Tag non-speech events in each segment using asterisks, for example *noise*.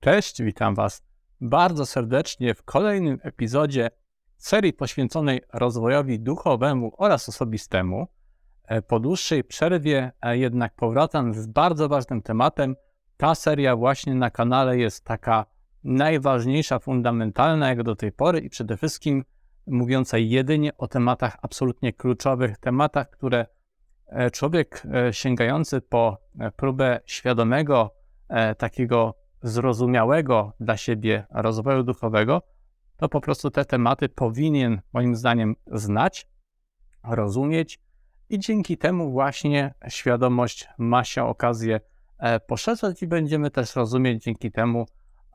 Cześć, witam Was bardzo serdecznie w kolejnym epizodzie serii poświęconej rozwojowi duchowemu oraz osobistemu. E, po dłuższej przerwie e, jednak powracam z bardzo ważnym tematem. Ta seria właśnie na kanale jest taka najważniejsza, fundamentalna jak do tej pory i przede wszystkim mówiąca jedynie o tematach absolutnie kluczowych, tematach, które e, człowiek sięgający po próbę świadomego, takiego zrozumiałego dla siebie rozwoju duchowego, to po prostu te tematy powinien, moim zdaniem, znać, rozumieć i dzięki temu właśnie świadomość ma się okazję e, poszerzać i będziemy też rozumieć dzięki temu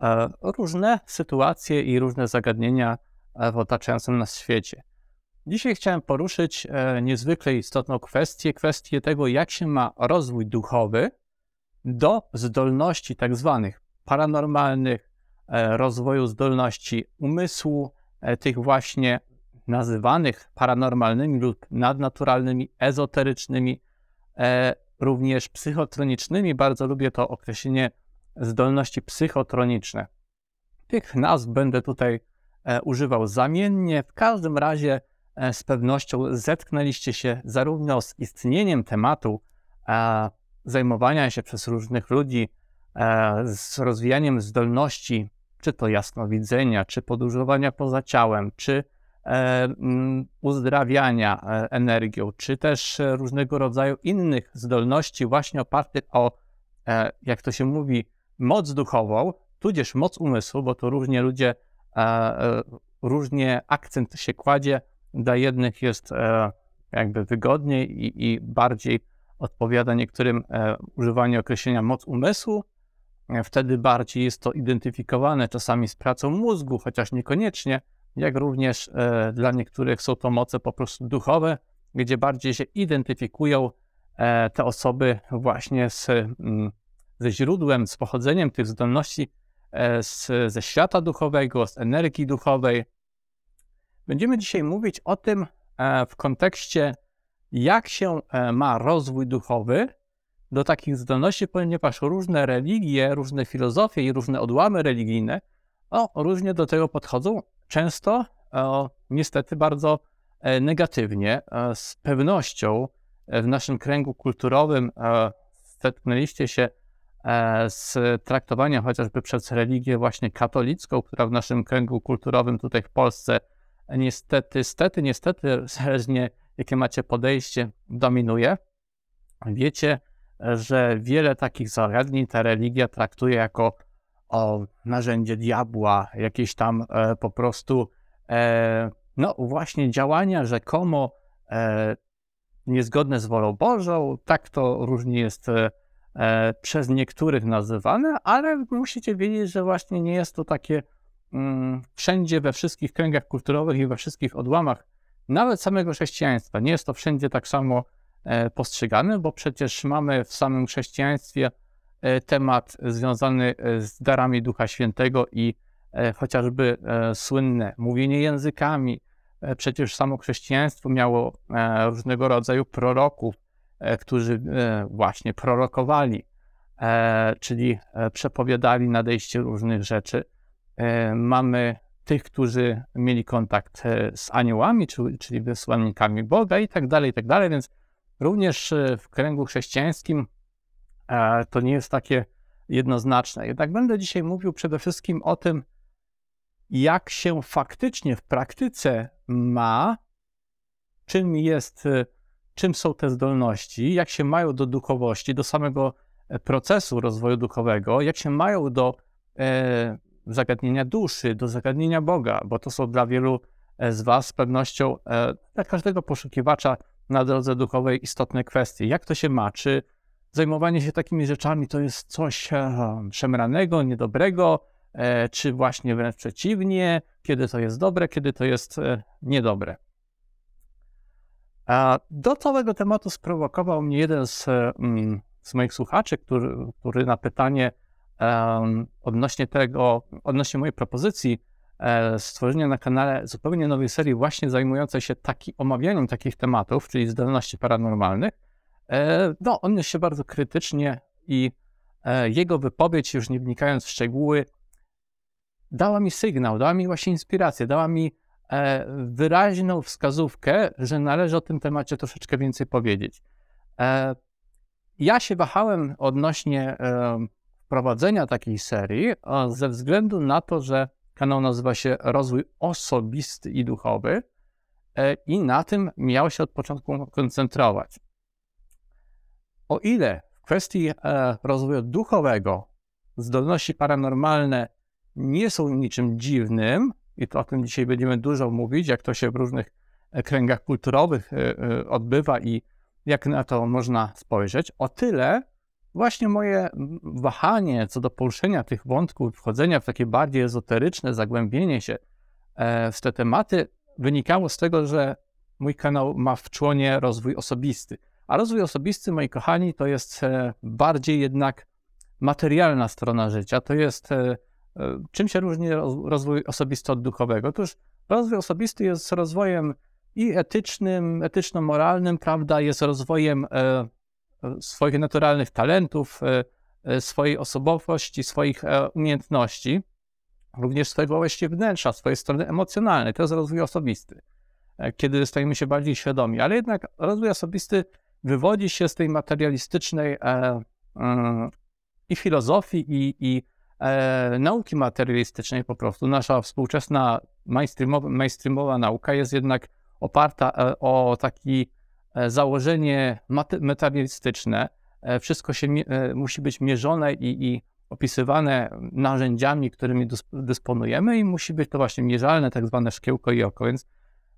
e, różne sytuacje i różne zagadnienia e, w otaczającym nas świecie. Dzisiaj chciałem poruszyć niezwykle istotną kwestię, kwestię tego, jak się ma rozwój duchowy do zdolności tak zwanych paranormalnych, e, rozwoju zdolności umysłu, e, tych właśnie nazywanych paranormalnymi lub nadnaturalnymi, ezoterycznymi, e, również psychotronicznymi. Bardzo lubię to określenie zdolności psychotroniczne. Tych nazw będę tutaj używał zamiennie. W każdym razie z pewnością zetknęliście się zarówno z istnieniem tematu zajmowania się przez różnych ludzi z rozwijaniem zdolności, czy to jasnowidzenia, czy podróżowania poza ciałem, czy e, uzdrawiania e, energią, czy też różnego rodzaju innych zdolności, właśnie opartych o, jak to się mówi, moc duchową, tudzież moc umysłu, bo to różnie ludzie, różnie akcent się kładzie. Dla jednych jest jakby wygodniej i, i bardziej odpowiada niektórym używanie określenia moc umysłu, E, wtedy bardziej jest to identyfikowane czasami z pracą mózgu, chociaż niekoniecznie, jak również e, dla niektórych są to moce po prostu duchowe, gdzie bardziej się identyfikują e, te osoby właśnie z, mm, ze źródłem, z pochodzeniem tych zdolności z, ze świata duchowego, z energii duchowej. Będziemy dzisiaj mówić o tym w kontekście, jak się ma rozwój duchowy do takich zdolności, ponieważ różne religie, różne filozofie i różne odłamy religijne o, różnie do tego podchodzą, często o, niestety bardzo e, negatywnie. E, z pewnością e, w naszym kręgu kulturowym zetknęliście się z traktowaniem chociażby przez religię właśnie katolicką, która w naszym kręgu kulturowym tutaj w Polsce niestety, stety, niestety, *laughs* zależnie jakie macie podejście, dominuje. Wiecie, że wiele takich zagadnień ta religia traktuje jako o, narzędzie diabła, jakieś tam e, po prostu, e, no właśnie działania rzekomo e, niezgodne z wolą Bożą. Tak to różnie jest e, e, przez niektórych nazywane, ale musicie wiedzieć, że właśnie nie jest to takie mm, wszędzie, we wszystkich kręgach kulturowych i we wszystkich odłamach, nawet samego chrześcijaństwa. Nie jest to wszędzie tak samo postrzegany, bo przecież mamy w samym chrześcijaństwie e, temat związany e, z darami Ducha Świętego i chociażby słynne mówienie językami. Przecież samo chrześcijaństwo miało różnego rodzaju proroków, którzy właśnie prorokowali, czyli przepowiadali nadejście różnych rzeczy. Mamy tych, którzy mieli kontakt z aniołami, czyli wysłannikami Boga i tak dalej, i tak dalej, więc Również e, w kręgu chrześcijańskim e, to nie jest takie jednoznaczne. Jednak będę dzisiaj mówił przede wszystkim o tym, jak się faktycznie w praktyce ma, czym jest, e, czym są te zdolności, jak się mają do duchowości, do samego procesu rozwoju duchowego, jak się mają do e, zagadnienia duszy, do zagadnienia Boga, bo to są dla wielu z Was z pewnością, e, dla każdego poszukiwacza na drodze duchowej istotne kwestie. Jak to się ma? Czy zajmowanie się takimi rzeczami to jest coś e, przemranego, niedobrego, e, czy właśnie wręcz przeciwnie, kiedy to jest dobre, kiedy to jest e, niedobre? A do całego tematu sprowokował mnie jeden z, mm, z moich słuchaczy, który, który na pytanie um, odnośnie tego, odnośnie mojej propozycji, E, stworzenia na kanale zupełnie nowej serii właśnie zajmującej się taki, omawianiem takich tematów, czyli zdolności paranormalnych, e, no, on się bardzo krytycznie i e, jego wypowiedź, już nie wnikając w szczegóły, dała mi sygnał, dała mi właśnie inspirację, dała mi wyraźną wskazówkę, że należy o tym temacie troszeczkę więcej powiedzieć. Ja się wahałem odnośnie wprowadzenia takiej serii ze względu na to, że kanał nazywa się Rozwój Osobisty i Duchowy i na tym miał się od początku koncentrować. O ile w kwestii rozwoju duchowego zdolności paranormalne nie są niczym dziwnym, i to o tym dzisiaj będziemy dużo mówić, jak to się w różnych e, kręgach kulturowych e, e, odbywa i jak na to można spojrzeć. O tyle właśnie moje wahanie co do poruszenia tych wątków, wchodzenia w takie bardziej ezoteryczne zagłębienie się w te tematy wynikało z tego, że mój kanał ma w członie rozwój osobisty. A rozwój osobisty, moi kochani, to jest bardziej jednak materialna strona życia. To jest E, czym się różni rozwój osobisty od duchowego? Otóż rozwój osobisty jest rozwojem i etycznym, etyczno-moralnym, prawda, jest rozwojem e, e, swoich naturalnych talentów, swojej osobowości, swoich umiejętności, również swojego właśnie wnętrza, swojej strony emocjonalnej. To jest rozwój osobisty, kiedy stajemy się bardziej świadomi. Ale jednak rozwój osobisty wywodzi się z tej materialistycznej i filozofii, i, i e, nauki materialistycznej po prostu. Nasza współczesna mainstreamowa, mainstreamowa nauka jest jednak oparta e, o takie e, założenie materialistyczne. E, wszystko się e, musi być mierzone i, i opisywane narzędziami, którymi dysponujemy i musi być to właśnie mierzalne, tak zwane szkiełko i oko, więc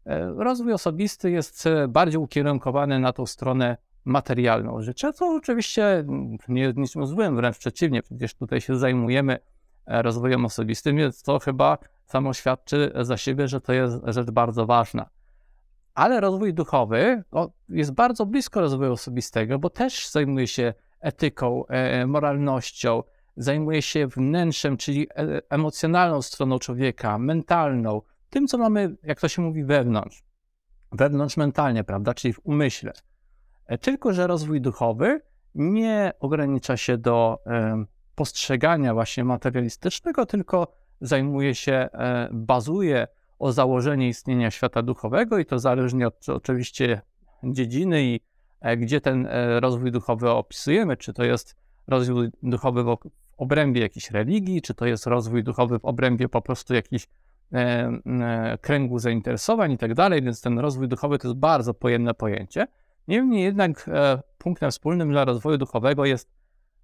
e, rozwój osobisty jest bardziej ukierunkowany na tą stronę materialną życia, co oczywiście nie jest niczym złym, wręcz przeciwnie, przecież tutaj się zajmujemy e, rozwojem osobistym, więc to chyba samo świadczy za siebie, że to jest rzecz bardzo ważna. Ale rozwój duchowy no, jest bardzo blisko rozwoju osobistego, bo też zajmuje się etyką, e, moralnością, zajmuje się wnętrzem, czyli e, emocjonalną stroną człowieka, mentalną, tym, co mamy, jak to się mówi, wewnątrz. Wewnątrz mentalnie, prawda, czyli w umyśle. E, tylko że rozwój duchowy nie ogranicza się do postrzegania właśnie materialistycznego, tylko zajmuje się, e, bazuje o założenie istnienia świata duchowego i to zależnie od oczywiście dziedziny i e, gdzie ten rozwój duchowy opisujemy, czy to jest rozwój duchowy w obrębie jakiejś religii, czy to jest rozwój duchowy w obrębie po prostu jakichś kręgu zainteresowań i tak dalej, więc ten rozwój duchowy to jest bardzo pojemne pojęcie. Niemniej jednak e, punktem wspólnym dla rozwoju duchowego jest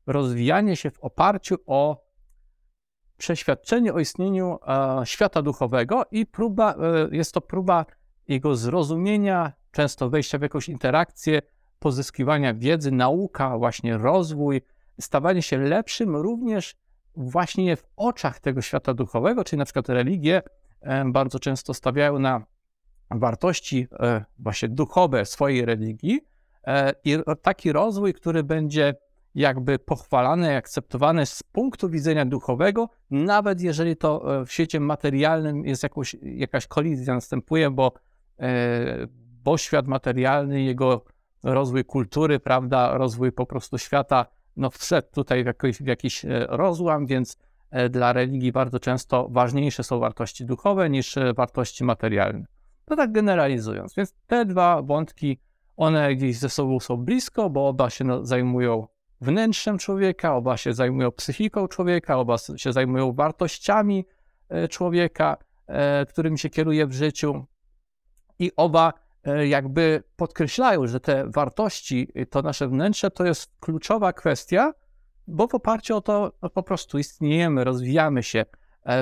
rozwijanie się w oparciu o przeświadczenie o istnieniu e, świata duchowego i próba, e, jest to próba jego zrozumienia, często wejścia w jakąś interakcję, pozyskiwania wiedzy, nauka, właśnie rozwój, stawanie się lepszym również właśnie w oczach tego świata duchowego, czyli na przykład religie e, bardzo często stawiają na wartości e, właśnie duchowe swojej religii e, i taki rozwój, który będzie jakby pochwalany, akceptowany z punktu widzenia duchowego, nawet jeżeli to e, w świecie materialnym jest jakaś kolizja następuje, bo, bo świat materialny, jego rozwój kultury, prawda, rozwój po prostu świata, no wszedł tutaj w jakiś, w jakiś rozłam, więc dla religii bardzo często ważniejsze są wartości duchowe niż wartości materialne. To tak generalizując. Więc te dwa wątki, one gdzieś ze sobą są blisko, bo oba się zajmują wnętrzem człowieka, oba się zajmują psychiką człowieka, oba się zajmują wartościami e, człowieka, e, którym się kieruje w życiu. I oba e, jakby podkreślają, że te wartości, to nasze wnętrze, to jest kluczowa kwestia, bo w oparciu o to no, po prostu istniejemy, rozwijamy się,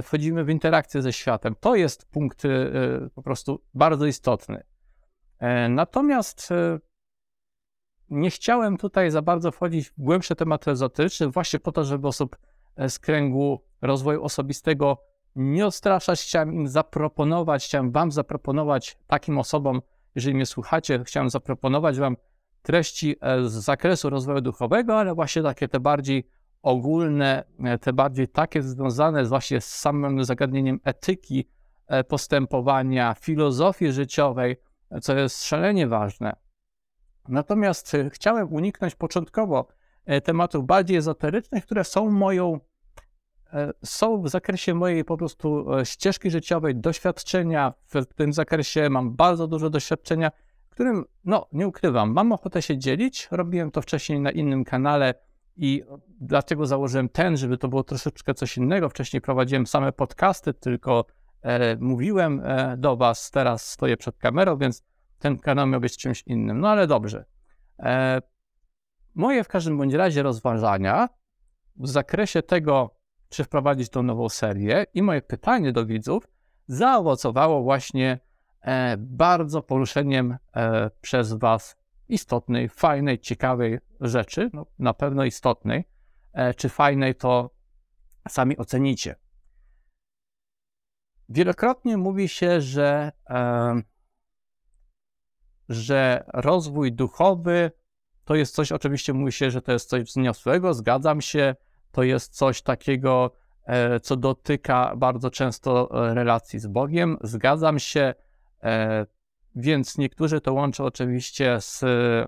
wchodzimy w interakcję ze światem. To jest punkt po prostu bardzo istotny. Natomiast nie chciałem tutaj za bardzo wchodzić w głębsze tematy ezotyczne, właśnie po to, żeby osób z kręgu rozwoju osobistego nie odstraszać. Chciałem im zaproponować, chciałem Wam zaproponować takim osobom, jeżeli mnie słuchacie, chciałem zaproponować Wam treści z zakresu rozwoju duchowego, ale właśnie takie te bardziej ogólne, e, te bardziej takie związane właśnie z samym zagadnieniem etyki e, postępowania, filozofii życiowej, co jest szalenie ważne. Natomiast e, chciałem uniknąć początkowo tematów bardziej ezoterycznych, które są moją e, są w zakresie mojej po prostu e, ścieżki życiowej, doświadczenia w tym zakresie. Mam bardzo dużo doświadczenia, którym, no, nie ukrywam, mam ochotę się dzielić. Robiłem to wcześniej na innym kanale i dlatego założyłem ten, żeby to było troszeczkę coś innego. Wcześniej prowadziłem same podcasty, tylko e, mówiłem e, do Was, teraz stoję przed kamerą, więc ten kanał miał być czymś innym. No ale dobrze. E, moje w każdym bądź razie rozważania w zakresie tego, czy wprowadzić tą nową serię i moje pytanie do widzów zaowocowało właśnie e, bardzo poruszeniem e, przez Was istotnej, fajnej, ciekawej rzeczy, no, na pewno istotnej. E, czy fajnej, to sami ocenicie. Wielokrotnie mówi się, że, e, że rozwój duchowy to jest coś, oczywiście mówi się, że to jest coś wzniosłego, zgadzam się, to jest coś takiego, e, co dotyka bardzo często e, relacji z Bogiem, zgadzam się, e, więc niektórzy to łączą oczywiście z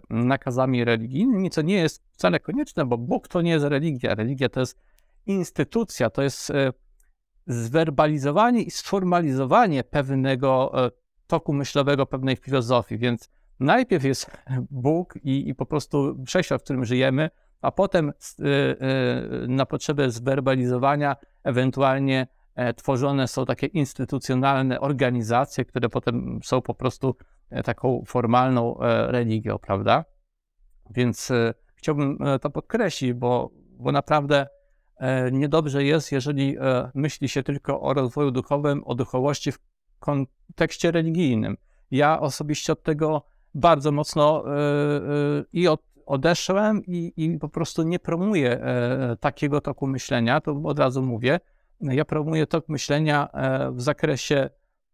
nakazami religijnymi, co nie jest wcale konieczne, bo Bóg to nie jest religia. Religia to jest instytucja, to jest zwerbalizowanie i sformalizowanie pewnego toku myślowego, pewnej filozofii, więc najpierw jest Bóg i, i po prostu wszechświat, w którym żyjemy, a potem y, y, na potrzeby zwerbalizowania ewentualnie e, tworzone są takie instytucjonalne organizacje, które potem są po prostu e, taką formalną e, religią, prawda? Więc chciałbym to podkreślić, bo, bo naprawdę niedobrze jest, jeżeli myśli się tylko o rozwoju duchowym, o duchowości w kontekście religijnym. Ja osobiście od tego bardzo mocno i od odeszłem i, i po prostu nie promuję e, takiego toku myślenia, to od razu mówię. Ja promuję tok myślenia e, w zakresie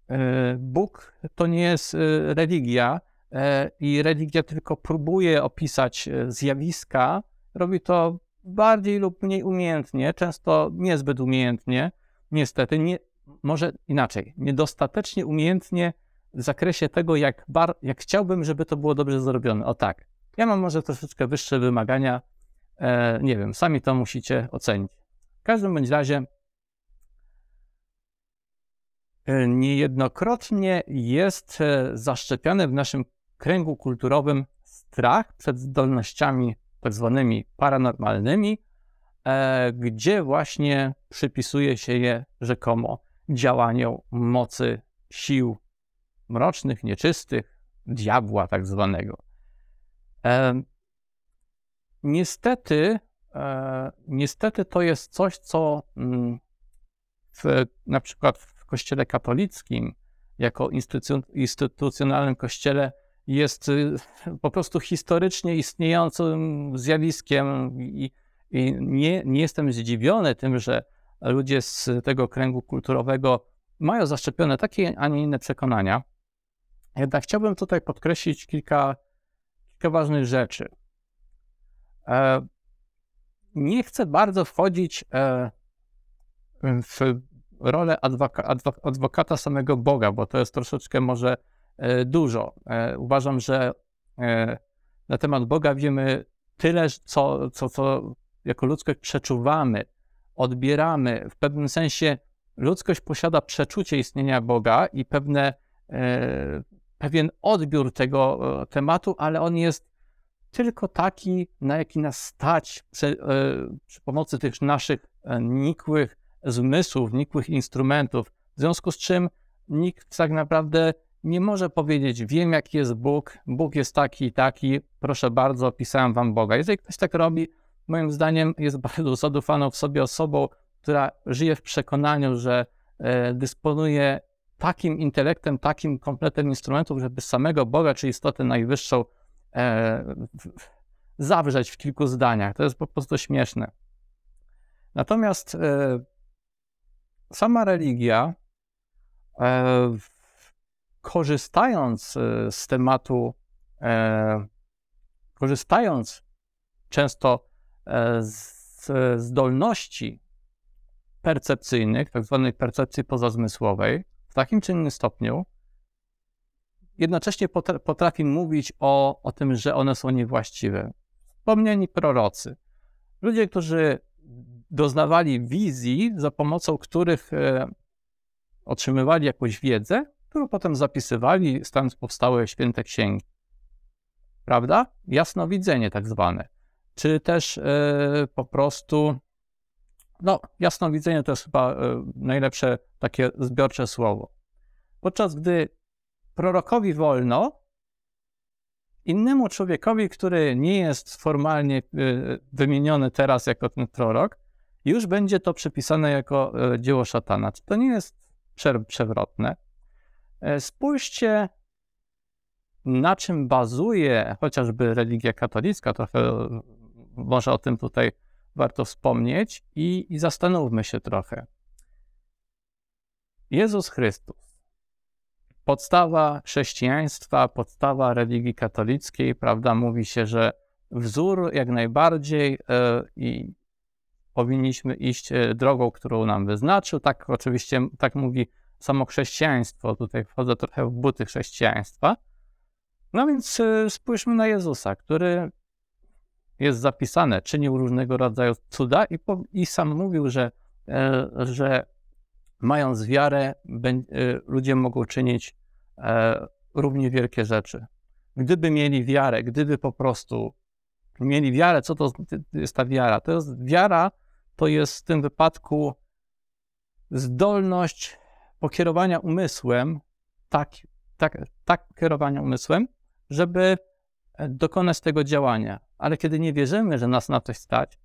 e, Bóg to nie jest religia i religia tylko próbuje opisać zjawiska, robi to bardziej lub mniej umiejętnie, często niezbyt umiejętnie, niestety, nie, może inaczej, niedostatecznie umiejętnie w zakresie tego, jak, bar, jak chciałbym, żeby to było dobrze zrobione. O tak. Ja mam może troszeczkę wyższe wymagania. E, nie wiem, sami to musicie ocenić. W każdym bądź razie e, niejednokrotnie jest e, zaszczepiany w naszym kręgu kulturowym strach przed zdolnościami tak zwanymi paranormalnymi, e, gdzie właśnie przypisuje się je rzekomo działaniom mocy sił mrocznych, nieczystych, diabła tak zwanego. E, niestety, e, niestety to jest coś, co mm, w, na przykład w Kościele katolickim, jako instytucjonalnym kościele, jest y, po prostu historycznie istniejącym zjawiskiem i, i nie, nie jestem zdziwiony tym, że ludzie z tego kręgu kulturowego mają zaszczepione takie, a nie inne przekonania. Jednak chciałbym tutaj podkreślić kilka kilka ważnych rzeczy. E, nie chcę bardzo wchodzić e, w rolę adwoka, adwokata samego Boga, bo to jest troszeczkę może e, dużo. Uważam, że na temat Boga wiemy tyle, co, co, co jako ludzkość przeczuwamy, odbieramy. W pewnym sensie ludzkość posiada przeczucie istnienia Boga i pewne pewien odbiór tego e, tematu, ale on jest tylko taki, na jaki nas stać przy, e, przy pomocy tych naszych e, nikłych zmysłów, nikłych instrumentów. W związku z czym nikt tak naprawdę nie może powiedzieć, wiem jaki jest Bóg, Bóg jest taki i taki, proszę bardzo, opisałem wam Boga. Jeżeli ktoś tak robi, moim zdaniem jest bardzo zadufaną w sobie osobą, która żyje w przekonaniu, że dysponuje takim intelektem, takim kompletem instrumentów, żeby samego Boga czy istotę najwyższą e, zawrzeć w kilku zdaniach. To jest po prostu śmieszne. Natomiast e, sama religia, e, korzystając e, z tematu, e, korzystając często e, z zdolności percepcyjnych, tak zwanej percepcji pozazmysłowej, w takim czy innym stopniu, jednocześnie potrafi mówić o, o tym, że one są niewłaściwe. Wspomniani prorocy, ludzie, którzy doznawali wizji, za pomocą których e, otrzymywali jakąś wiedzę, którą potem zapisywali, stąd powstały święte księgi. Prawda? Jasnowidzenie tak zwane. Czy też e, po prostu, no, jasnowidzenie to jest chyba e, najlepsze takie zbiorcze słowo. Podczas gdy prorokowi wolno, innemu człowiekowi, który nie jest formalnie e, wymieniony teraz jako ten prorok, już będzie to przypisane jako dzieło szatana. To nie jest przewrotne? Spójrzcie, na czym bazuje chociażby religia katolicka, trochę może o tym tutaj warto wspomnieć i, i zastanówmy się trochę. Jezus Chrystus, podstawa chrześcijaństwa, podstawa religii katolickiej, prawda, mówi się, że wzór jak najbardziej e, i powinniśmy iść e, drogą, którą nam wyznaczył. Tak oczywiście, tak mówi samo chrześcijaństwo. Tutaj wchodzę trochę w buty chrześcijaństwa. No więc e, spójrzmy na Jezusa, który jest zapisane, czynił różnego rodzaju cuda i, po, i sam mówił, że, e, że mając wiarę, ludzie mogą czynić równie wielkie rzeczy. Gdyby mieli wiarę, gdyby po prostu mieli wiarę, co to jest ta wiara? To jest wiara, to jest w tym wypadku zdolność pokierowania umysłem, tak, tak, tak kierowania umysłem, żeby e, dokonać tego działania. Ale kiedy nie wierzymy, że nas na coś stać,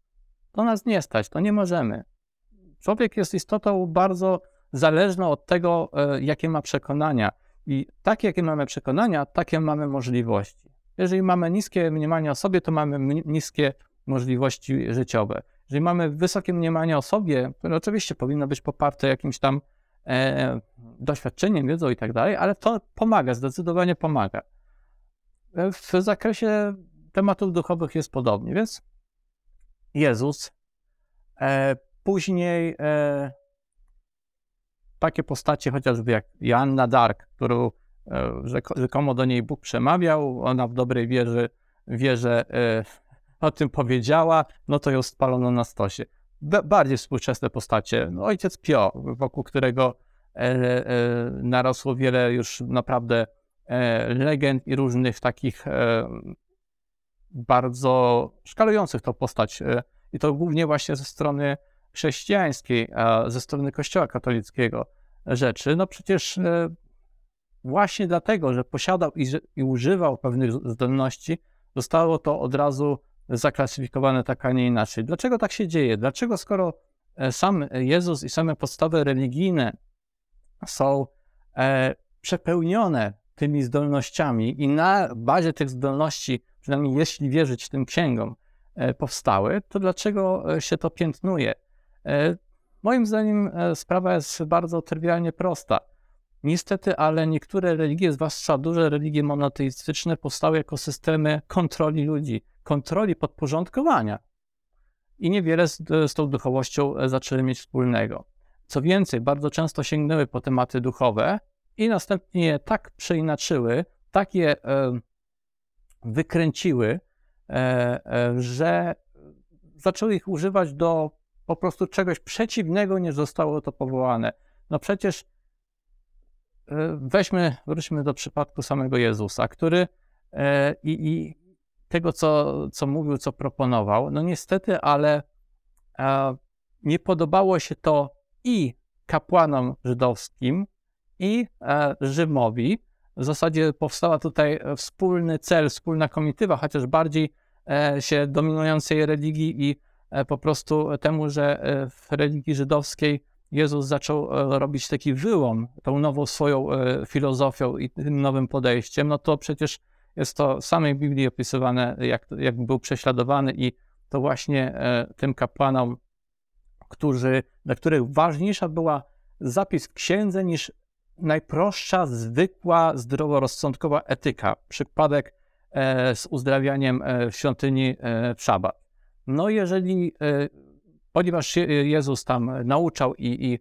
to nas nie stać, to nie możemy. Człowiek jest istotą bardzo zależną od tego, e, jakie ma przekonania. I takie, jakie mamy przekonania, takie mamy możliwości. Jeżeli mamy niskie mniemanie o sobie, to mamy niskie możliwości życiowe. Jeżeli mamy wysokie mniemanie o sobie, które oczywiście powinno być poparte jakimś tam e, doświadczeniem, wiedzą i tak dalej, ale to pomaga, zdecydowanie pomaga. W zakresie tematów duchowych jest podobnie, więc Jezus, e, później e, takie postacie chociażby jak Joanna Dark, którą e, rzekomo do niej Bóg przemawiał, ona w dobrej wierze, wierze e, o tym powiedziała, no to ją spalono na stosie. bardziej współczesne postacie. No, ojciec Pio, wokół którego e, e, narosło wiele już naprawdę legend i różnych takich e, bardzo szkalujących tą postać. E, I to głównie właśnie ze strony chrześcijańskiej, ze strony Kościoła katolickiego rzeczy. No przecież e, właśnie dlatego, że posiadał i, i używał pewnych zdolności, zostało to od razu zaklasyfikowane tak, a nie inaczej. Dlaczego tak się dzieje? Dlaczego skoro e, sam Jezus i same podstawy religijne są e, przepełnione tymi zdolnościami i na bazie tych zdolności, przynajmniej jeśli wierzyć tym księgom, e, powstały, to dlaczego e, się to piętnuje? E, moim zdaniem sprawa jest bardzo trywialnie prosta. Niestety, ale niektóre religie, zwłaszcza duże religie monoteistyczne, powstały jako systemy kontroli ludzi kontroli podporządkowania. I niewiele z, z tą duchowością zaczęły mieć wspólnego. Co więcej, bardzo często sięgnęły po tematy duchowe i następnie je tak przeinaczyły, tak je e, wykręciły, e, e, że zaczęły ich używać do po prostu czegoś przeciwnego niż zostało to powołane. No przecież weźmy, wróćmy do przypadku samego Jezusa, który i, i tego, co, co mówił, co proponował. No niestety, ale nie podobało się to i kapłanom żydowskim, i e, Rzymowi. W zasadzie powstała tutaj wspólny cel, wspólna komitywa, chociaż bardziej e, się dominującej religii i e, po prostu temu, że e, w religii żydowskiej Jezus zaczął e, robić taki wyłom, tą nową swoją filozofią i tym nowym podejściem, no to przecież jest to w samej Biblii opisywane, jak, jak był prześladowany i to właśnie e, tym kapłanom, którzy, dla których ważniejsza była zapis w księdze niż najprostsza, zwykła, zdroworozsądkowa etyka. Przypadek e, z uzdrawianiem e, w świątyni e, w szabat. No jeżeli, ponieważ Jezus tam nauczał i, i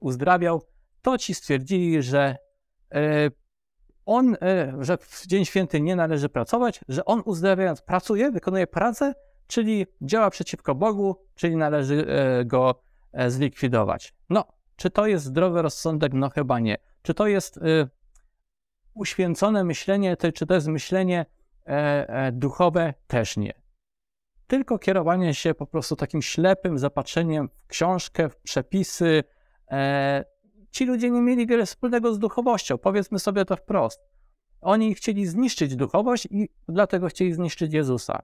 uzdrawiał, to ci stwierdzili, że on, że w Dzień Święty nie należy pracować, że on uzdrawiając pracuje, wykonuje pracę, czyli działa przeciwko Bogu, czyli należy go zlikwidować. No, czy to jest zdrowy rozsądek? No chyba nie. Czy to jest y, uświęcone myślenie, czy to jest myślenie e, duchowe? Też nie. Tylko kierowanie się po prostu takim ślepym zapatrzeniem w książkę, w przepisy. Ci ludzie nie mieli wiele wspólnego z duchowością, powiedzmy sobie to wprost. Oni chcieli zniszczyć duchowość i dlatego chcieli zniszczyć Jezusa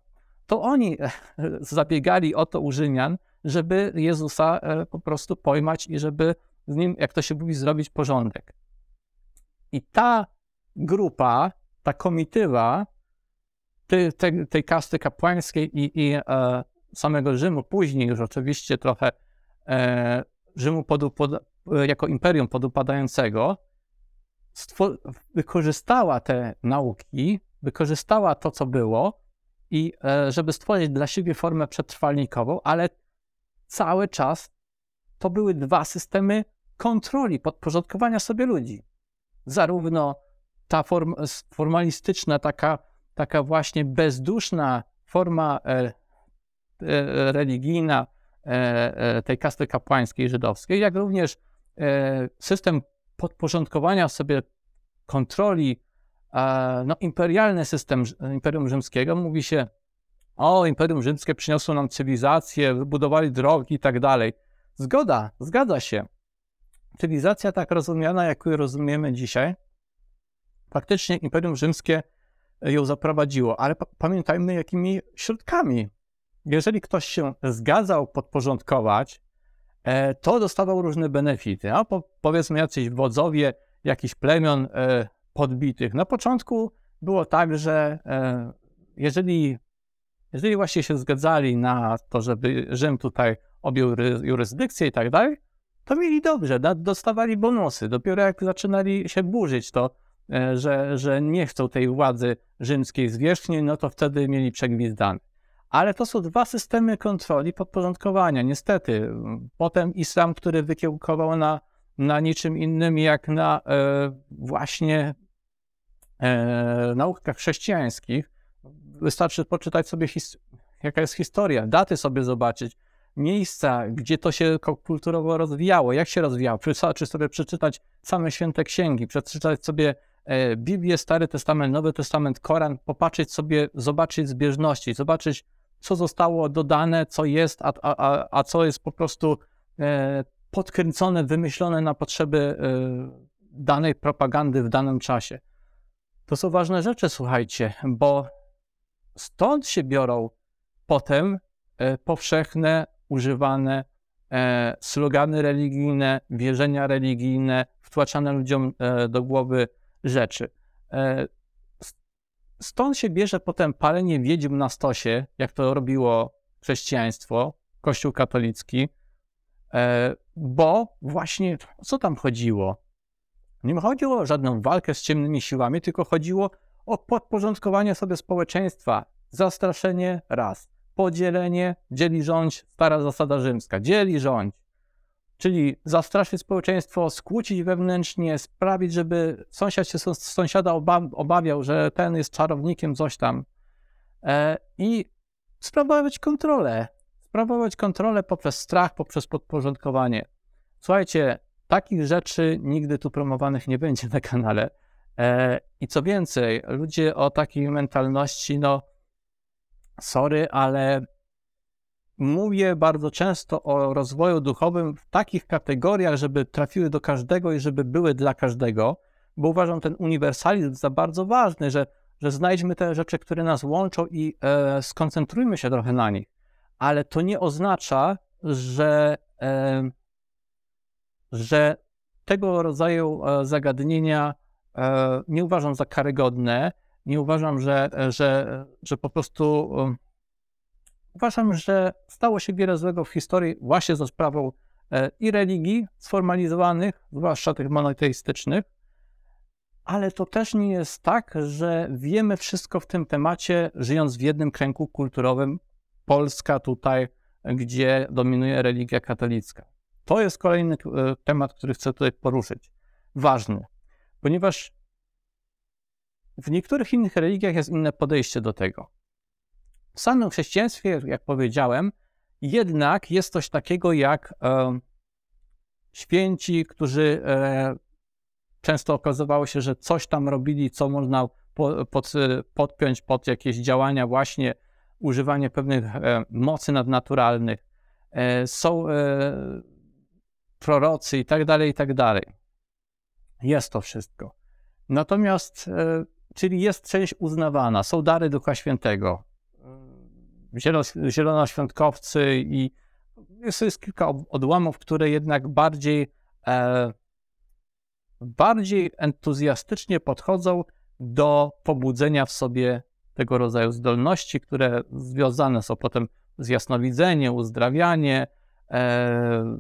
to oni e, *laughs* zabiegali o to u Rzymian, żeby Jezusa e, po prostu pojmać i żeby z nim, jak to się mówi, zrobić porządek. I ta grupa, ta komitywa tej, tej, tej kasty kapłańskiej i, i e, samego Rzymu, później już oczywiście trochę e, Rzymu jako imperium podupadającego, wykorzystała te nauki, wykorzystała to, co było, i e, żeby stworzyć dla siebie formę przetrwalnikową, ale cały czas to były dwa systemy kontroli, podporządkowania sobie ludzi. Zarówno ta form, formalistyczna, taka, taka właśnie bezduszna forma e, e, religijna e, e tej kasty kapłańskiej żydowskiej, jak również e, system podporządkowania sobie kontroli no, imperialny system Imperium Rzymskiego. Mówi się, o, Imperium Rzymskie przyniosło nam cywilizację, wybudowali drogi i tak dalej. Zgoda, zgadza się. Cywilizacja tak rozumiana, jak ją rozumiemy dzisiaj, faktycznie Imperium Rzymskie ją zaprowadziło, ale pamiętajmy, jakimi środkami. Jeżeli ktoś się zgadzał podporządkować, e, to dostawał różne benefity. A po, powiedzmy, jacyś wodzowie jakichś plemion e, podbitych. Na początku było tak, że e, jeżeli, jeżeli właśnie się zgadzali na to, żeby Rzym tutaj objął jurysdykcję i tak dalej, to mieli dobrze, dostawali bonusy. Dopiero jak zaczynali się burzyć to, e, że, że nie chcą tej władzy rzymskiej zwierzchniej, no to wtedy mieli przegwizdane. Ale to są dwa systemy kontroli, podporządkowania. Niestety, potem islam, który wykiełkował na, na niczym innym jak na e, właśnie e, naukach chrześcijańskich, wystarczy poczytać sobie, jaka jest historia, daty sobie zobaczyć, miejsca, gdzie to się kulturowo rozwijało, jak się rozwijało, czy sobie przeczytać same święte księgi, przeczytać sobie e, Biblię, Stary Testament, Nowy Testament, Koran, popatrzeć sobie, zobaczyć zbieżności, zobaczyć, co zostało dodane, co jest, a, a, a co jest po prostu e, podkręcone, wymyślone na potrzeby e, danej propagandy w danym czasie. To są ważne rzeczy, słuchajcie, bo stąd się biorą potem powszechne, używane e, slogany religijne, wierzenia religijne, wtłaczane ludziom e, do głowy rzeczy. Stąd się bierze potem palenie wiedźm na stosie, jak to robiło chrześcijaństwo, Kościół katolicki, bo właśnie o co tam chodziło? Nie chodziło o żadną walkę z ciemnymi siłami, tylko chodziło o podporządkowanie sobie społeczeństwa. Zastraszenie raz. Podzielenie, dzieli rządź, stara zasada rzymska. Dzieli rządź. Czyli zastraszyć społeczeństwo, skłócić wewnętrznie, sprawić, żeby sąsiad się sąsiada obawiał, że ten jest czarownikiem, coś tam. E, I sprawować kontrolę. Sprawować kontrolę poprzez strach, poprzez podporządkowanie. Słuchajcie, Takich rzeczy nigdy tu promowanych nie będzie na kanale. E, I co więcej, ludzie o takiej mentalności, no sorry, ale mówię bardzo często o rozwoju duchowym w takich kategoriach, żeby trafiły do każdego i żeby były dla każdego, bo uważam ten uniwersalizm za bardzo ważny, że, że znajdźmy te rzeczy, które nas łączą i e, skoncentrujmy się trochę na nich. Ale to nie oznacza, że e, że tego rodzaju e, zagadnienia e, nie uważam za karygodne, nie uważam, że, że, że po prostu e, uważam, że stało się wiele złego w historii właśnie za sprawą i religii sformalizowanych, zwłaszcza tych monoteistycznych, ale to też nie jest tak, że wiemy wszystko w tym temacie, żyjąc w jednym kręgu kulturowym. Polska tutaj, gdzie dominuje religia katolicka. To jest kolejny e, temat, który chcę tutaj poruszyć. Ważny, ponieważ w niektórych innych religiach jest inne podejście do tego. w samym chrześcijaństwie, jak powiedziałem, jednak jest coś takiego jak e, święci, którzy e, często okazywało się, że coś tam robili, co można po, pod, podpiąć pod jakieś działania, właśnie używanie pewnych e, mocy nadnaturalnych. E, są e, prorocy i tak dalej, i tak dalej. Jest to wszystko. Natomiast, e, czyli jest część uznawana, są dary Ducha Świętego, zielonoświątkowcy i jest, jest kilka odłamów, które jednak bardziej, e, bardziej entuzjastycznie podchodzą do pobudzenia w sobie tego rodzaju zdolności, które związane są potem z jasnowidzeniem, uzdrawianie, e,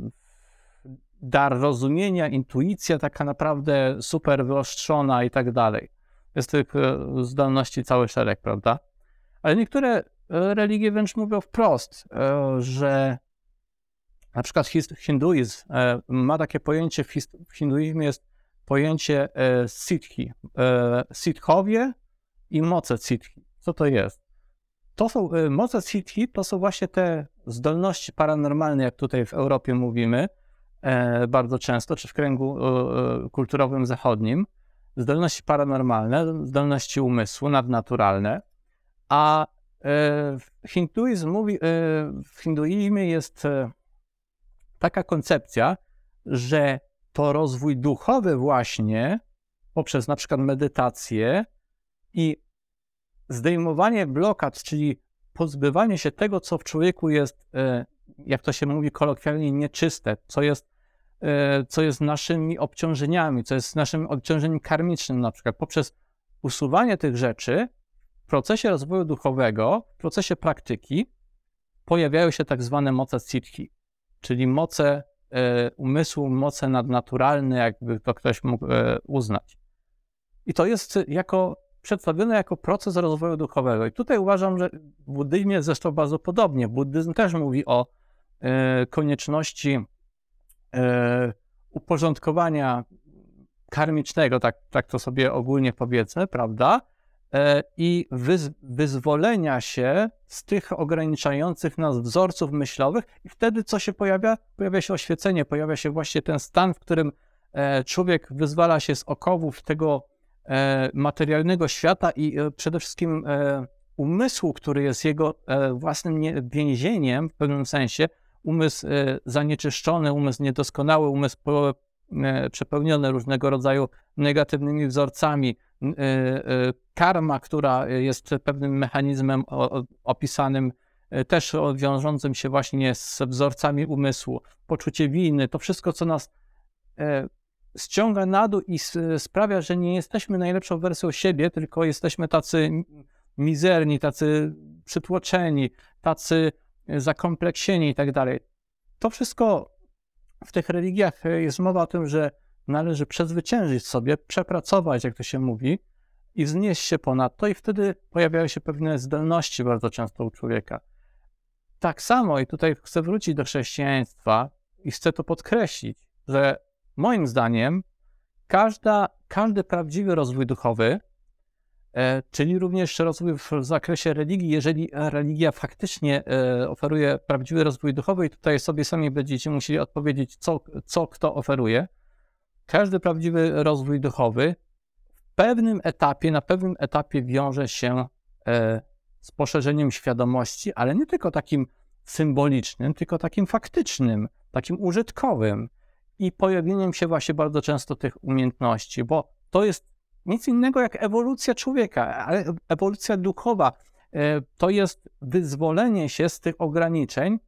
dar rozumienia, intuicja taka naprawdę super wyostrzona i tak dalej. Jest tych e, zdolności cały szereg, prawda? Ale niektóre e, religie wręcz mówią wprost, e, że na przykład hinduizm ma takie pojęcie, w hinduizmie jest pojęcie siddhi, siddhowie i moce siddhi. Co to jest? To są moce siddhi, to są właśnie te zdolności paranormalne, jak tutaj w Europie mówimy, bardzo często, czy w kręgu kulturowym zachodnim, zdolności paranormalne, zdolności umysłu, nadnaturalne, a hinduizm mówi, w hinduizmie jest taka koncepcja, że to rozwój duchowy właśnie poprzez na przykład medytację i zdejmowanie blokad, czyli pozbywanie się tego, co w człowieku jest jak to się mówi kolokwialnie, nieczyste, co jest, e, co jest naszymi obciążeniami, co jest naszym obciążeniem karmicznym, na przykład poprzez usuwanie tych rzeczy w procesie rozwoju duchowego, w procesie praktyki pojawiają się tak zwane moce siddhi, czyli moce e, umysłu, moce nadnaturalne, jakby to ktoś mógł e, uznać. I to jest jako przedstawione jako proces rozwoju duchowego. I tutaj uważam, że w buddyzmie zresztą bardzo podobnie. Buddyzm też mówi o E, konieczności e, uporządkowania karmicznego, tak, tak to sobie ogólnie powiedzmy, prawda? E, I wyz, wyzwolenia się z tych ograniczających nas wzorców myślowych, i wtedy co się pojawia? Pojawia się oświecenie, pojawia się właśnie ten stan, w którym człowiek wyzwala się z okowów tego materialnego świata i przede wszystkim umysłu, który jest jego własnym więzieniem w pewnym sensie, umysł e, zanieczyszczony, umysł niedoskonały, umysł e, przepełniony różnego rodzaju negatywnymi wzorcami, e, karma, która jest pewnym mechanizmem opisanym też wiążącym się właśnie z wzorcami umysłu, poczucie winy, to wszystko, co nas ściąga na dół i sprawia, że nie jesteśmy najlepszą wersją siebie, tylko jesteśmy tacy mizerni, tacy przytłoczeni, tacy zakompleksieni i tak dalej. To wszystko w tych religiach jest mowa o tym, że należy przezwyciężyć sobie, przepracować, jak to się mówi, i wznieść się ponad to, i wtedy pojawiają się pewne zdolności bardzo często u człowieka. Tak samo, i tutaj chcę wrócić do chrześcijaństwa i chcę to podkreślić, że moim zdaniem każda, każdy prawdziwy rozwój duchowy czyli również rozwój w zakresie religii, jeżeli religia faktycznie e, oferuje prawdziwy rozwój duchowy, i tutaj sobie sami będziecie musieli odpowiedzieć, co, co kto oferuje. Każdy prawdziwy rozwój duchowy w pewnym etapie, na pewnym etapie wiąże się e, z poszerzeniem świadomości, ale nie tylko takim symbolicznym, tylko takim faktycznym, takim użytkowym i pojawieniem się właśnie bardzo często tych umiejętności, bo to jest nic innego jak ewolucja człowieka, ale ewolucja duchowa e, to jest wyzwolenie się z tych ograniczeń,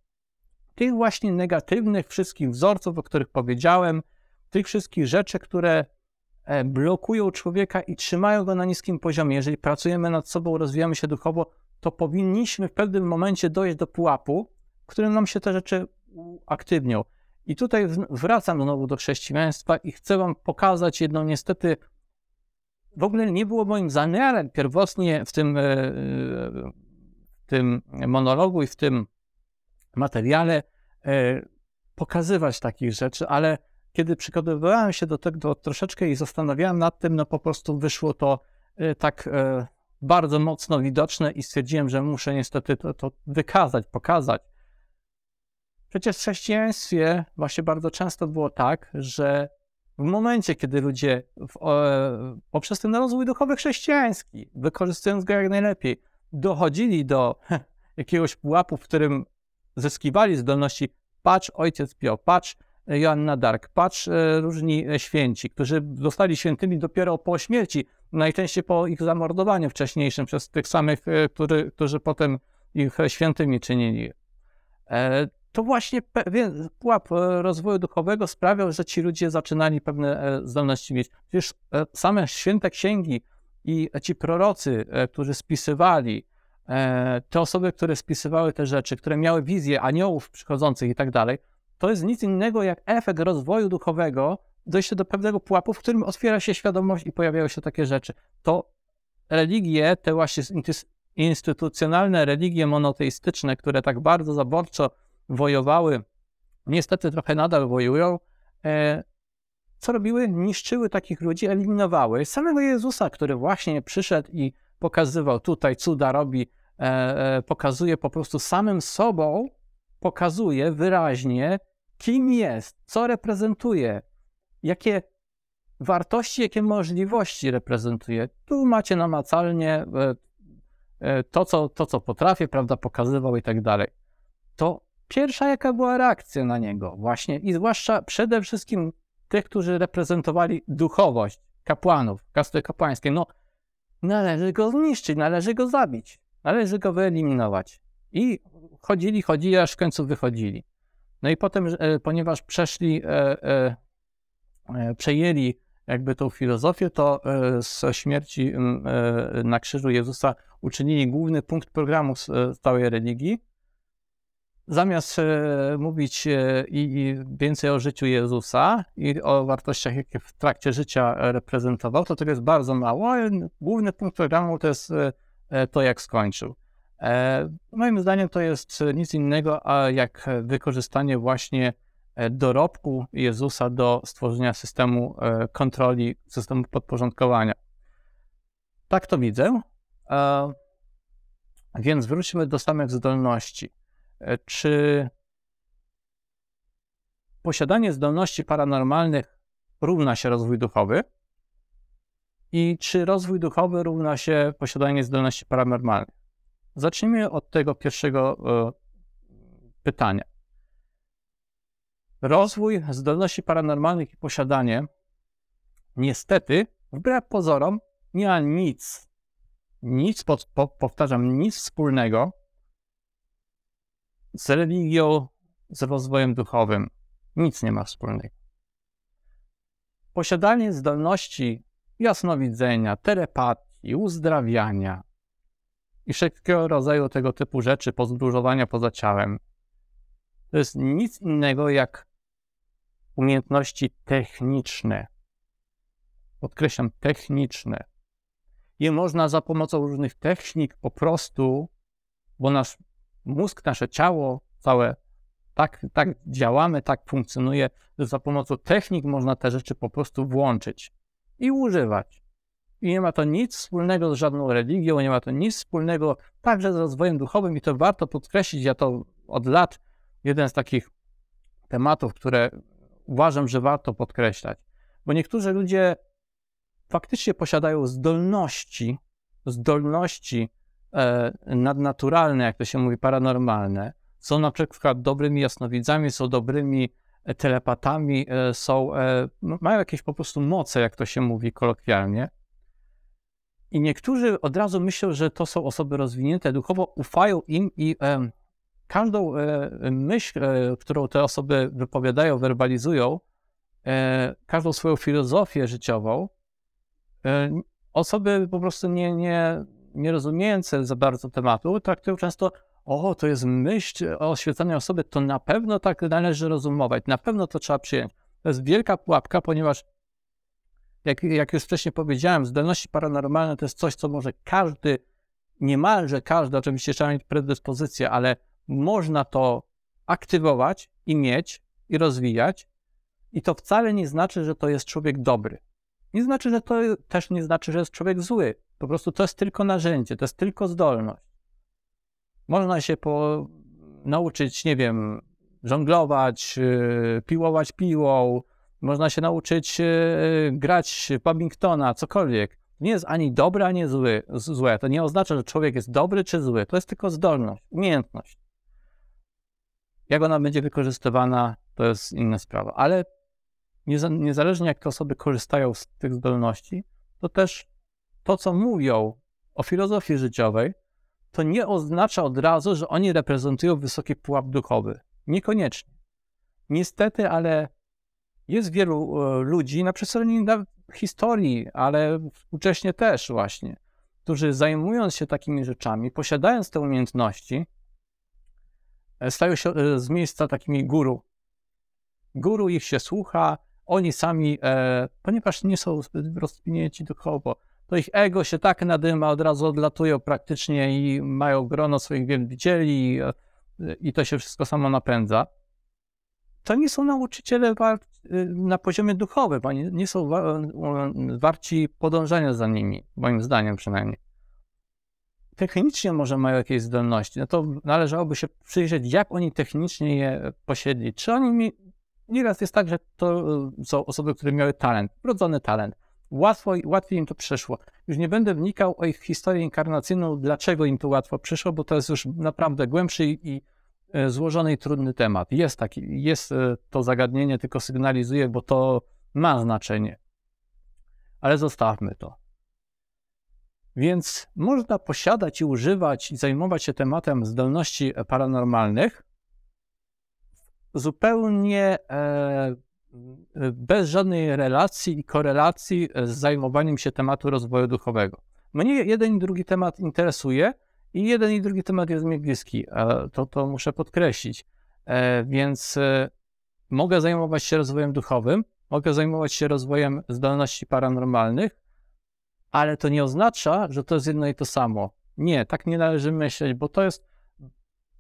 tych właśnie negatywnych wszystkich wzorców, o których powiedziałem, tych wszystkich rzeczy, które e, blokują człowieka i trzymają go na niskim poziomie. Jeżeli pracujemy nad sobą, rozwijamy się duchowo, to powinniśmy w pewnym momencie dojść do pułapu, w którym nam się te rzeczy uaktywnią. I tutaj wracam znowu do chrześcijaństwa i chcę Wam pokazać jedną niestety w ogóle nie było moim zamiarem pierwotnie w tym, e, w tym monologu i w tym materiale e, pokazywać takich rzeczy, ale kiedy przygotowywałem się do tego troszeczkę i zastanawiałem nad tym, no po prostu wyszło to e, tak bardzo mocno widoczne i stwierdziłem, że muszę niestety to, to wykazać, pokazać. Przecież w chrześcijaństwie właśnie bardzo często było tak, że w momencie, kiedy ludzie w, e, poprzez ten rozwój duchowy chrześcijański, wykorzystując go jak najlepiej, dochodzili do jakiegoś pułapu, w którym zyskiwali zdolności, patrz ojciec Pio, patrz Joanna Dark, patrz e, różni e, święci, którzy zostali świętymi dopiero po śmierci, najczęściej po ich zamordowaniu wcześniejszym przez tych samych, e, który, którzy potem ich świętymi czynili. To właśnie pułap rozwoju duchowego sprawiał, że ci ludzie zaczynali pewne zdolności mieć. Przecież same święte księgi i ci prorocy, którzy spisywali, te osoby, które spisywały te rzeczy, które miały wizję aniołów przychodzących i tak dalej, to jest nic innego jak efekt rozwoju duchowego, dojście do pewnego pułapu, w którym otwiera się świadomość i pojawiają się takie rzeczy. To religie, te właśnie instytucjonalne religie monoteistyczne, które tak bardzo zaborczo wojowały, niestety trochę nadal wojują, e, co robiły? Niszczyły takich ludzi, eliminowały samego Jezusa, który właśnie przyszedł i pokazywał tutaj cuda, robi, e, e, pokazuje po prostu samym sobą, pokazuje wyraźnie, kim jest, co reprezentuje, jakie wartości, jakie możliwości reprezentuje. Tu macie namacalnie to, co, to, co potrafię, prawda, pokazywał i tak dalej. To pierwsza, jaka była reakcja na niego, właśnie, i zwłaszcza przede wszystkim tych, którzy reprezentowali duchowość kapłanów, kasty kapłańskiej, no, należy go zniszczyć, należy go zabić, należy go wyeliminować. I chodzili, chodzili, aż w końcu wychodzili. No i potem, e, ponieważ przeszli, e, e, przejęli jakby tą filozofię, to z śmierci na krzyżu Jezusa uczynili główny punkt programu całej religii. Zamiast mówić i więcej o życiu Jezusa i o wartościach, jakie w trakcie życia reprezentował, to tego jest bardzo mało. Główny punkt programu to jest to, jak skończył. E, moim zdaniem to jest nic innego, jak wykorzystanie właśnie e, dorobku Jezusa do stworzenia systemu e, kontroli, systemu podporządkowania. Tak to widzę. Więc wróćmy do samych zdolności. Czy posiadanie zdolności paranormalnych równa się rozwój duchowy? I czy rozwój duchowy równa się posiadanie zdolności paranormalnych? Zacznijmy od tego pierwszego e, pytania. Rozwój zdolności paranormalnych i posiadanie niestety, wbrew pozorom, nie ma nic, nic, po, po, powtarzam, nic wspólnego z religią, z rozwojem duchowym. Nic nie ma wspólnego. Posiadanie zdolności jasnowidzenia, telepatii, uzdrawiania, i wszelkiego rodzaju tego typu rzeczy, podróżowania poza ciałem, to jest nic innego jak umiejętności techniczne. Podkreślam, techniczne. Je można za pomocą różnych technik po prostu, bo nasz mózg, nasze ciało, całe tak, tak działamy, tak funkcjonuje, że za pomocą technik można te rzeczy po prostu włączyć i używać. I nie ma to nic wspólnego z żadną religią, nie ma to nic wspólnego także z rozwojem duchowym i to warto podkreślić. Ja to od lat jeden z takich tematów, które uważam, że warto podkreślać. Bo niektórzy ludzie faktycznie posiadają zdolności, zdolności nadnaturalne, jak to się mówi, paranormalne. Są na przykład dobrymi jasnowidzami, są dobrymi telepatami, e, są, e, mają jakieś po prostu moce, jak to się mówi kolokwialnie i niektórzy od razu myślą, że to są osoby rozwinięte duchowo, ufają im i e, każdą e, myśl, e, którą te osoby wypowiadają, werbalizują, e, każdą swoją filozofię życiową, e, osoby po prostu nie, nie, nie rozumiejące za bardzo tematu traktują często, o, to jest myśl o oświecaniu osoby, to na pewno tak należy rozumować, na pewno to trzeba przyjąć. To jest wielka pułapka, ponieważ jak, jak już wcześniej powiedziałem, zdolności paranormalne to jest coś, co może każdy, niemalże każdy, oczywiście trzeba mieć predyspozycję, ale można to aktywować i mieć i rozwijać. I to wcale nie znaczy, że to jest człowiek dobry. Nie znaczy, że to też nie znaczy, że jest człowiek zły. Po prostu to jest tylko narzędzie, to jest tylko zdolność. Można się po, nauczyć, nie wiem, żonglować, yy, piłować piłą, można się nauczyć yy, grać w badmintona, cokolwiek. Nie jest ani dobre, ani zły, złe. To nie oznacza, że człowiek jest dobry czy zły. To jest tylko zdolność, umiejętność. Jak ona będzie wykorzystywana, to jest inna sprawa. Ale niezależnie jak te osoby korzystają z tych zdolności, to też to, co mówią o filozofii życiowej, to nie oznacza od razu, że oni reprezentują wysoki pułap duchowy. Niekoniecznie. Niestety, ale jest wielu e, ludzi na przestrzeni historii, ale współcześnie też właśnie, którzy zajmując się takimi rzeczami, posiadając te umiejętności, e, stają się e, z miejsca takimi guru. Guru ich się słucha, oni sami, ponieważ nie są rozwinięci duchowo, to ich ego się tak nadyma, od razu odlatują praktycznie i mają grono swoich wielbicieli i, i to się wszystko samo napędza. To nie są nauczyciele na poziomie duchowym, oni nie są warci podążania za nimi, moim zdaniem przynajmniej. Technicznie może mają jakieś zdolności, no to należałoby się przyjrzeć, jak oni technicznie je posiedli. Czy oni mi... Nieraz jest tak, że to są osoby, które miały talent, wrodzony talent łatwo, łatwiej im to przeszło. Już nie będę wnikał o ich historię inkarnacyjną, dlaczego im to łatwo przyszło, bo to jest już naprawdę głębszy i e, złożony i trudny temat. Jest taki, jest e, to zagadnienie, tylko sygnalizuję, bo to ma znaczenie. Ale zostawmy to. Więc można posiadać i używać i zajmować się tematem zdolności paranormalnych zupełnie e, bez żadnej relacji i korelacji z zajmowaniem się tematu rozwoju duchowego. Mnie jeden i drugi temat interesuje i jeden i drugi temat jest mi bliski. To, to muszę podkreślić. E, więc e, mogę zajmować się rozwojem duchowym, mogę zajmować się rozwojem zdolności paranormalnych, ale to nie oznacza, że to jest jedno i to samo. Nie, tak nie należy myśleć, bo to jest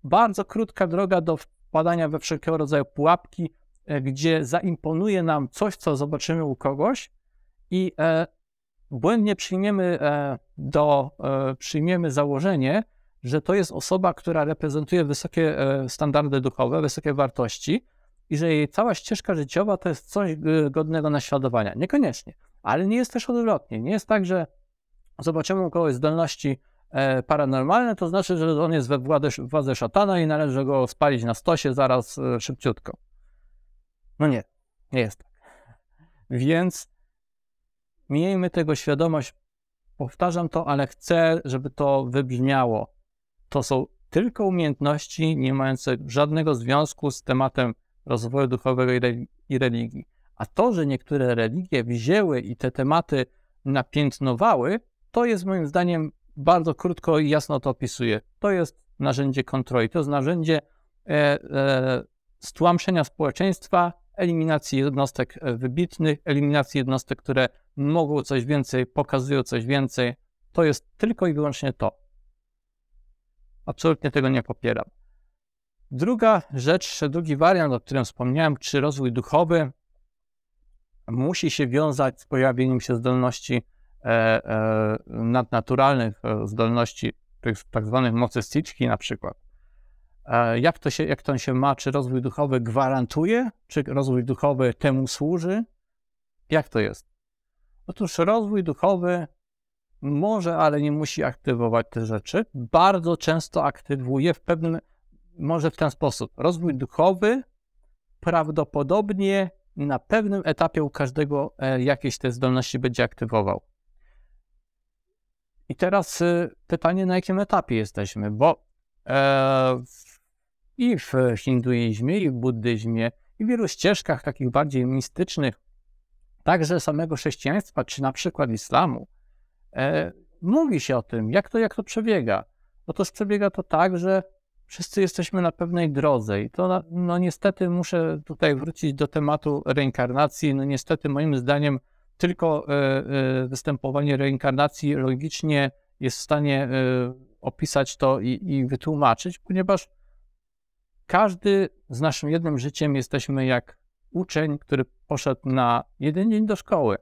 bardzo krótka droga do wpadania we wszelkiego rodzaju pułapki, E, gdzie zaimponuje nam coś, co zobaczymy u kogoś i e, błędnie przyjmiemy, e, do, e, przyjmiemy założenie, że to jest osoba, która reprezentuje wysokie e, standardy duchowe, wysokie wartości i że jej cała ścieżka życiowa to jest coś godnego naśladowania. Niekoniecznie, ale nie jest też odwrotnie. Nie jest tak, że zobaczymy u kogoś zdolności e, paranormalne, to znaczy, że on jest we władze, władze szatana i należy go spalić na stosie zaraz szybciutko. No nie, nie jest tak. Więc miejmy tego świadomość. Powtarzam to, ale chcę, żeby to wybrzmiało. To są tylko umiejętności nie mające żadnego związku z tematem rozwoju duchowego i religii. A to, że niektóre religie wzięły i te tematy napiętnowały, to jest moim zdaniem bardzo krótko i jasno to opisuje. To jest narzędzie kontroli, to jest narzędzie e, e, stłamszenia społeczeństwa eliminacji jednostek e, wybitnych, eliminacji jednostek, które mogą coś więcej, pokazują coś więcej. To jest tylko i wyłącznie to. Absolutnie tego nie popieram. Druga rzecz, drugi wariant, o którym wspomniałem, czy rozwój duchowy, musi się wiązać z pojawieniem się zdolności e, e, nadnaturalnych, e, zdolności tych tak zwanych mocy sticzki na przykład. E, jak to, się, jak to się ma? Czy rozwój duchowy gwarantuje? Czy rozwój duchowy temu służy? Jak to jest? Otóż rozwój duchowy może, ale nie musi aktywować te rzeczy. Bardzo często aktywuje w pewnym, może w ten sposób. Rozwój duchowy prawdopodobnie na pewnym etapie u każdego e, jakieś te zdolności będzie aktywował. I teraz y, pytanie, na jakim etapie jesteśmy, bo e, i w hinduizmie, i w buddyzmie, i w wielu ścieżkach takich bardziej mistycznych, także samego chrześcijaństwa, czy na przykład islamu, e, mówi się o tym, jak to, jak to przebiega. Otóż przebiega to tak, że wszyscy jesteśmy na pewnej drodze i to, no niestety muszę tutaj wrócić do tematu reinkarnacji. No niestety moim zdaniem tylko e, e, występowanie reinkarnacji logicznie jest w stanie e, opisać to i, i wytłumaczyć, ponieważ każdy z naszym jednym życiem jesteśmy jak uczeń, który poszedł na jeden dzień do szkoły.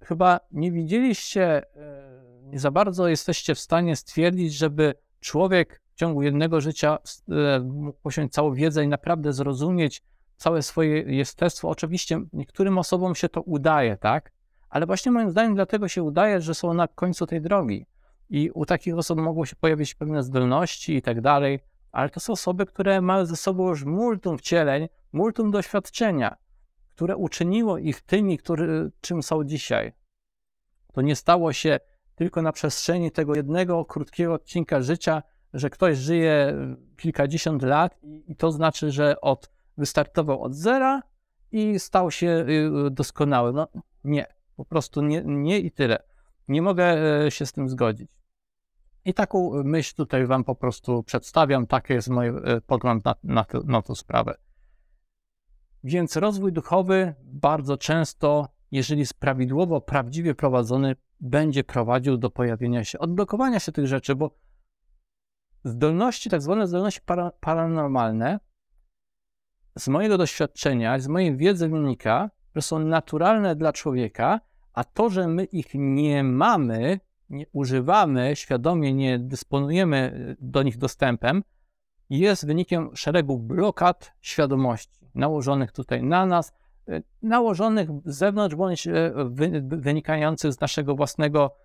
Chyba nie widzieliście e, nie za bardzo jesteście w stanie stwierdzić, żeby człowiek w ciągu jednego życia e, mógł posiąść całą wiedzę i naprawdę zrozumieć całe swoje jestestwo. Oczywiście niektórym osobom się to udaje, tak? Ale właśnie moim zdaniem dlatego się udaje, że są na końcu tej drogi. I u takich osób mogą się pojawić pewne zdolności i tak dalej, ale to są osoby, które mają ze sobą już multum wcieleń, multum doświadczenia, które uczyniło ich tymi, który, czym są dzisiaj. To nie stało się tylko na przestrzeni tego jednego krótkiego odcinka życia, że ktoś żyje kilkadziesiąt lat i to znaczy, że od, wystartował od zera i stał się y, doskonały. No nie, po prostu nie, nie i tyle. Nie mogę e, się z tym zgodzić. I taką myśl tutaj Wam po prostu przedstawiam. Taki jest mój e, pogląd na, na, na tę sprawę. Więc rozwój duchowy bardzo często, jeżeli jest prawidłowo, prawdziwie prowadzony, będzie prowadził do pojawienia się, odblokowania się tych rzeczy, bo zdolności, tak zwane zdolności para, paranormalne, z mojego doświadczenia, z mojej wiedzy wynika, że są naturalne dla człowieka, a to, że my ich nie mamy, nie używamy, świadomie nie dysponujemy e, do nich dostępem, jest wynikiem szeregu blokad świadomości nałożonych tutaj na nas, e, nałożonych z zewnątrz bądź e, wynikających z naszego własnego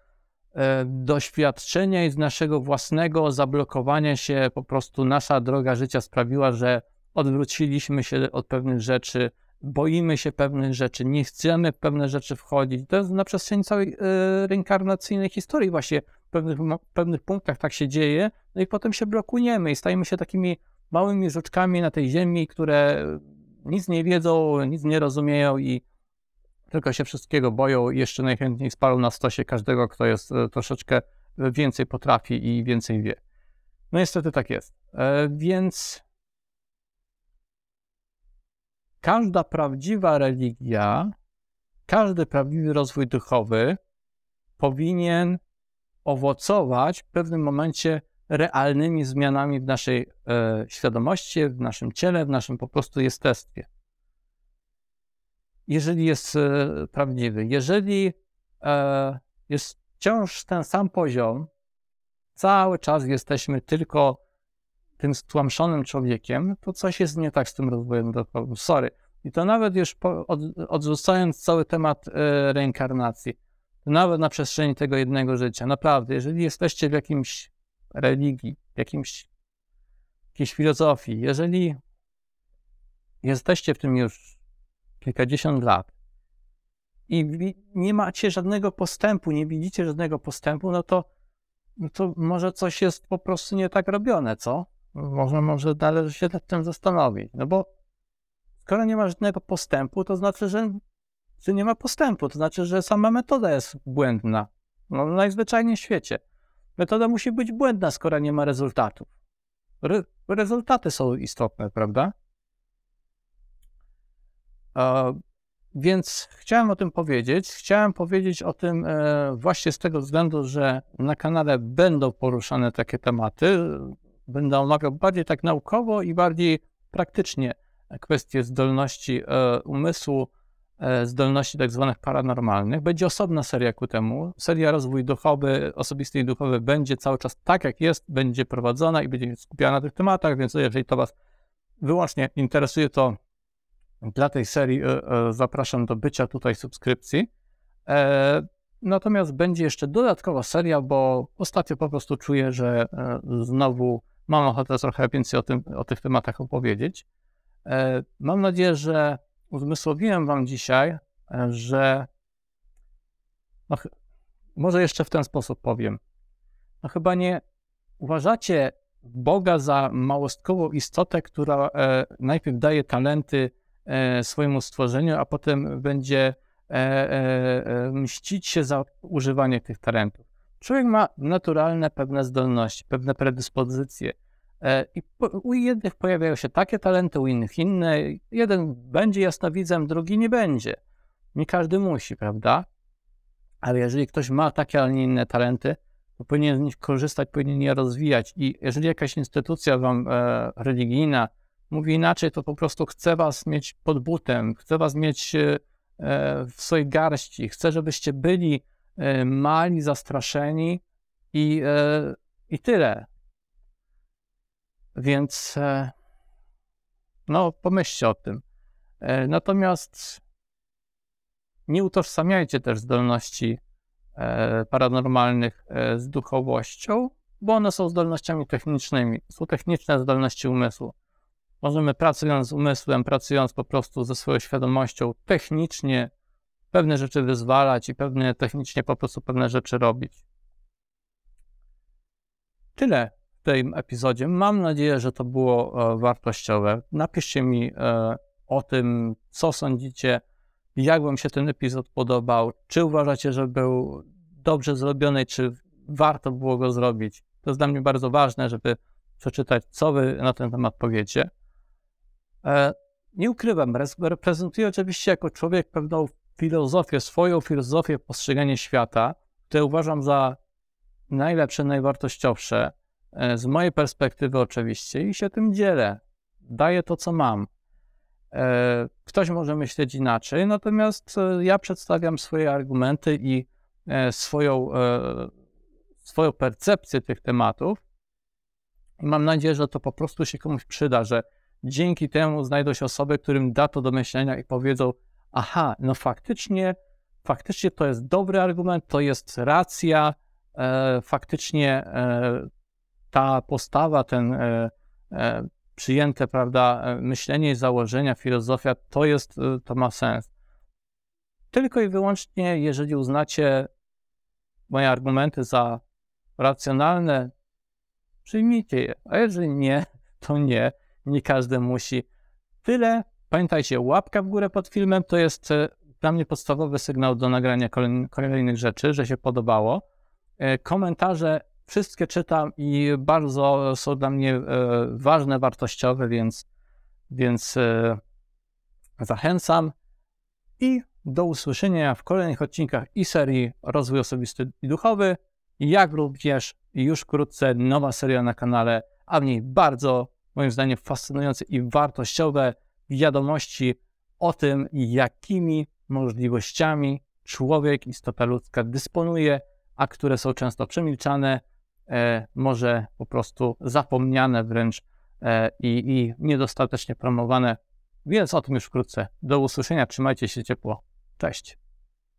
doświadczenia i z naszego własnego zablokowania się. Po prostu nasza droga życia sprawiła, że odwróciliśmy się od pewnych rzeczy, boimy się pewnych rzeczy, nie chcemy w pewne rzeczy wchodzić. To jest na przestrzeni całej y, reinkarnacyjnej historii właśnie w pewnych, w pewnych punktach tak się dzieje, no i potem się blokujemy i stajemy się takimi małymi żuczkami na tej ziemi, które nic nie wiedzą, nic nie rozumieją i tylko się wszystkiego boją i jeszcze najchętniej spalą na stosie każdego, kto jest y, troszeczkę więcej potrafi i więcej wie. No niestety tak jest. E, więc każda prawdziwa religia, każdy prawdziwy rozwój duchowy powinien owocować w pewnym momencie realnymi zmianami w naszej e, świadomości, w naszym ciele, w naszym po prostu jestestwie. Jeżeli jest e, prawdziwy, jeżeli e, jest wciąż ten sam poziom, cały czas jesteśmy tylko tym stłamszonym człowiekiem, to coś jest nie tak z tym rozwojem duchowym. Sorry. I to nawet już po, od, odrzucając cały temat y, reinkarnacji, nawet na przestrzeni tego jednego życia, naprawdę, jeżeli jesteście w jakimś religii, w jakimś, jakiejś filozofii, jeżeli jesteście w tym już kilkadziesiąt lat i nie macie żadnego postępu, nie widzicie żadnego postępu, no to, no to może coś jest po prostu nie tak robione, co? Może, może należy się nad tym zastanowić. No bo skoro nie ma żadnego postępu, to znaczy, że, że nie ma postępu. To znaczy, że sama metoda jest błędna. No, najzwyczajniej w świecie. Metoda musi być błędna, skoro nie ma rezultatów. Re, rezultaty są istotne, prawda? E, więc chciałem o tym powiedzieć. Chciałem powiedzieć o tym e, właśnie z tego względu, że na kanale będą poruszane takie tematy będę omawiał bardziej tak naukowo i bardziej praktycznie kwestie zdolności e, umysłu, e, zdolności tak zwanych paranormalnych. Będzie osobna seria ku temu. Seria rozwój duchowy, osobisty i duchowy będzie cały czas tak, jak jest, będzie prowadzona i będzie skupiana na tych tematach, więc jeżeli to Was wyłącznie interesuje, to dla tej serii e, zapraszam do bycia tutaj subskrypcji. Natomiast będzie jeszcze dodatkowa seria, bo ostatnio po prostu czuję, że znowu mam ochotę trochę więcej o, tym, o tych tematach opowiedzieć. E, mam nadzieję, że uzmysłowiłem Wam dzisiaj, e, że no, może jeszcze w ten sposób powiem. No chyba nie uważacie Boga za małostkową istotę, która e, najpierw daje talenty swojemu stworzeniu, a potem będzie mścić się za używanie tych talentów. Człowiek ma naturalne pewne zdolności, pewne predyspozycje. E, I u jednych pojawiają się takie talenty, u innych inne. Jeden będzie jasnowidzem, drugi nie będzie. Nie każdy musi, prawda? Ale jeżeli ktoś ma takie, a nie inne talenty, to powinien z nich korzystać, powinien je rozwijać. I jeżeli jakaś instytucja wam e, religijna mówi inaczej, to po prostu chce was mieć pod butem, chce was mieć e, w swojej garści, chce, żebyście byli mali, zastraszeni i, e, i tyle. Więc e, no, pomyślcie o tym. E, natomiast nie utożsamiajcie też zdolności e, paranormalnych e, z duchowością, bo one są zdolnościami technicznymi. Są techniczne zdolności umysłu. Możemy pracując z umysłem, pracując po prostu ze swoją świadomością, technicznie pewne rzeczy wyzwalać i pewnie technicznie po prostu pewne rzeczy robić. Tyle w tym epizodzie. Mam nadzieję, że to było e, wartościowe. Napiszcie mi e, o tym, co sądzicie, jak Wam się ten epizod podobał, czy uważacie, że był dobrze zrobiony, czy warto było go zrobić. To jest dla mnie bardzo ważne, żeby przeczytać, co Wy na ten temat powiecie. E, nie ukrywam, reprezentuję oczywiście jako człowiek pewną filozofię, swoją filozofię postrzegania świata, które uważam za najlepsze, najwartościowsze, e, z mojej perspektywy oczywiście, i się tym dzielę. Daję to, co mam. E, ktoś może myśleć inaczej, natomiast e, ja przedstawiam swoje argumenty i swoją, swoją percepcję tych tematów. I mam nadzieję, że to po prostu się komuś przyda, że dzięki temu znajdą się osoby, którym da to do myślenia i powiedzą: Aha, no faktycznie, faktycznie to jest dobry argument, to jest racja, e, faktycznie e, ta postawa, ten e, e przyjęte, prawda, e, myślenie i założenia, filozofia, to jest, e, to ma sens. Tylko i wyłącznie, jeżeli uznacie moje argumenty za racjonalne, przyjmijcie je, a jeżeli nie, to nie nie każdy musi. Tyle. Pamiętajcie, łapka w górę pod filmem to jest e, dla mnie podstawowy sygnał do nagrania kolejnych rzeczy, że się podobało. E, komentarze wszystkie czytam i bardzo są dla mnie e, ważne, wartościowe, więc, więc zachęcam. I do usłyszenia w kolejnych odcinkach i serii Rozwój Osobisty i Duchowy, jak również już wkrótce nowa seria na kanale, a w niej bardzo moim zdaniem fascynujące i wartościowe wiadomości o tym, jakimi możliwościami człowiek, istota ludzka dysponuje, a które są często przemilczane, e, może po prostu zapomniane wręcz e, i, i niedostatecznie promowane. Więc o tym już wkrótce. Do usłyszenia, trzymajcie się ciepło. Cześć.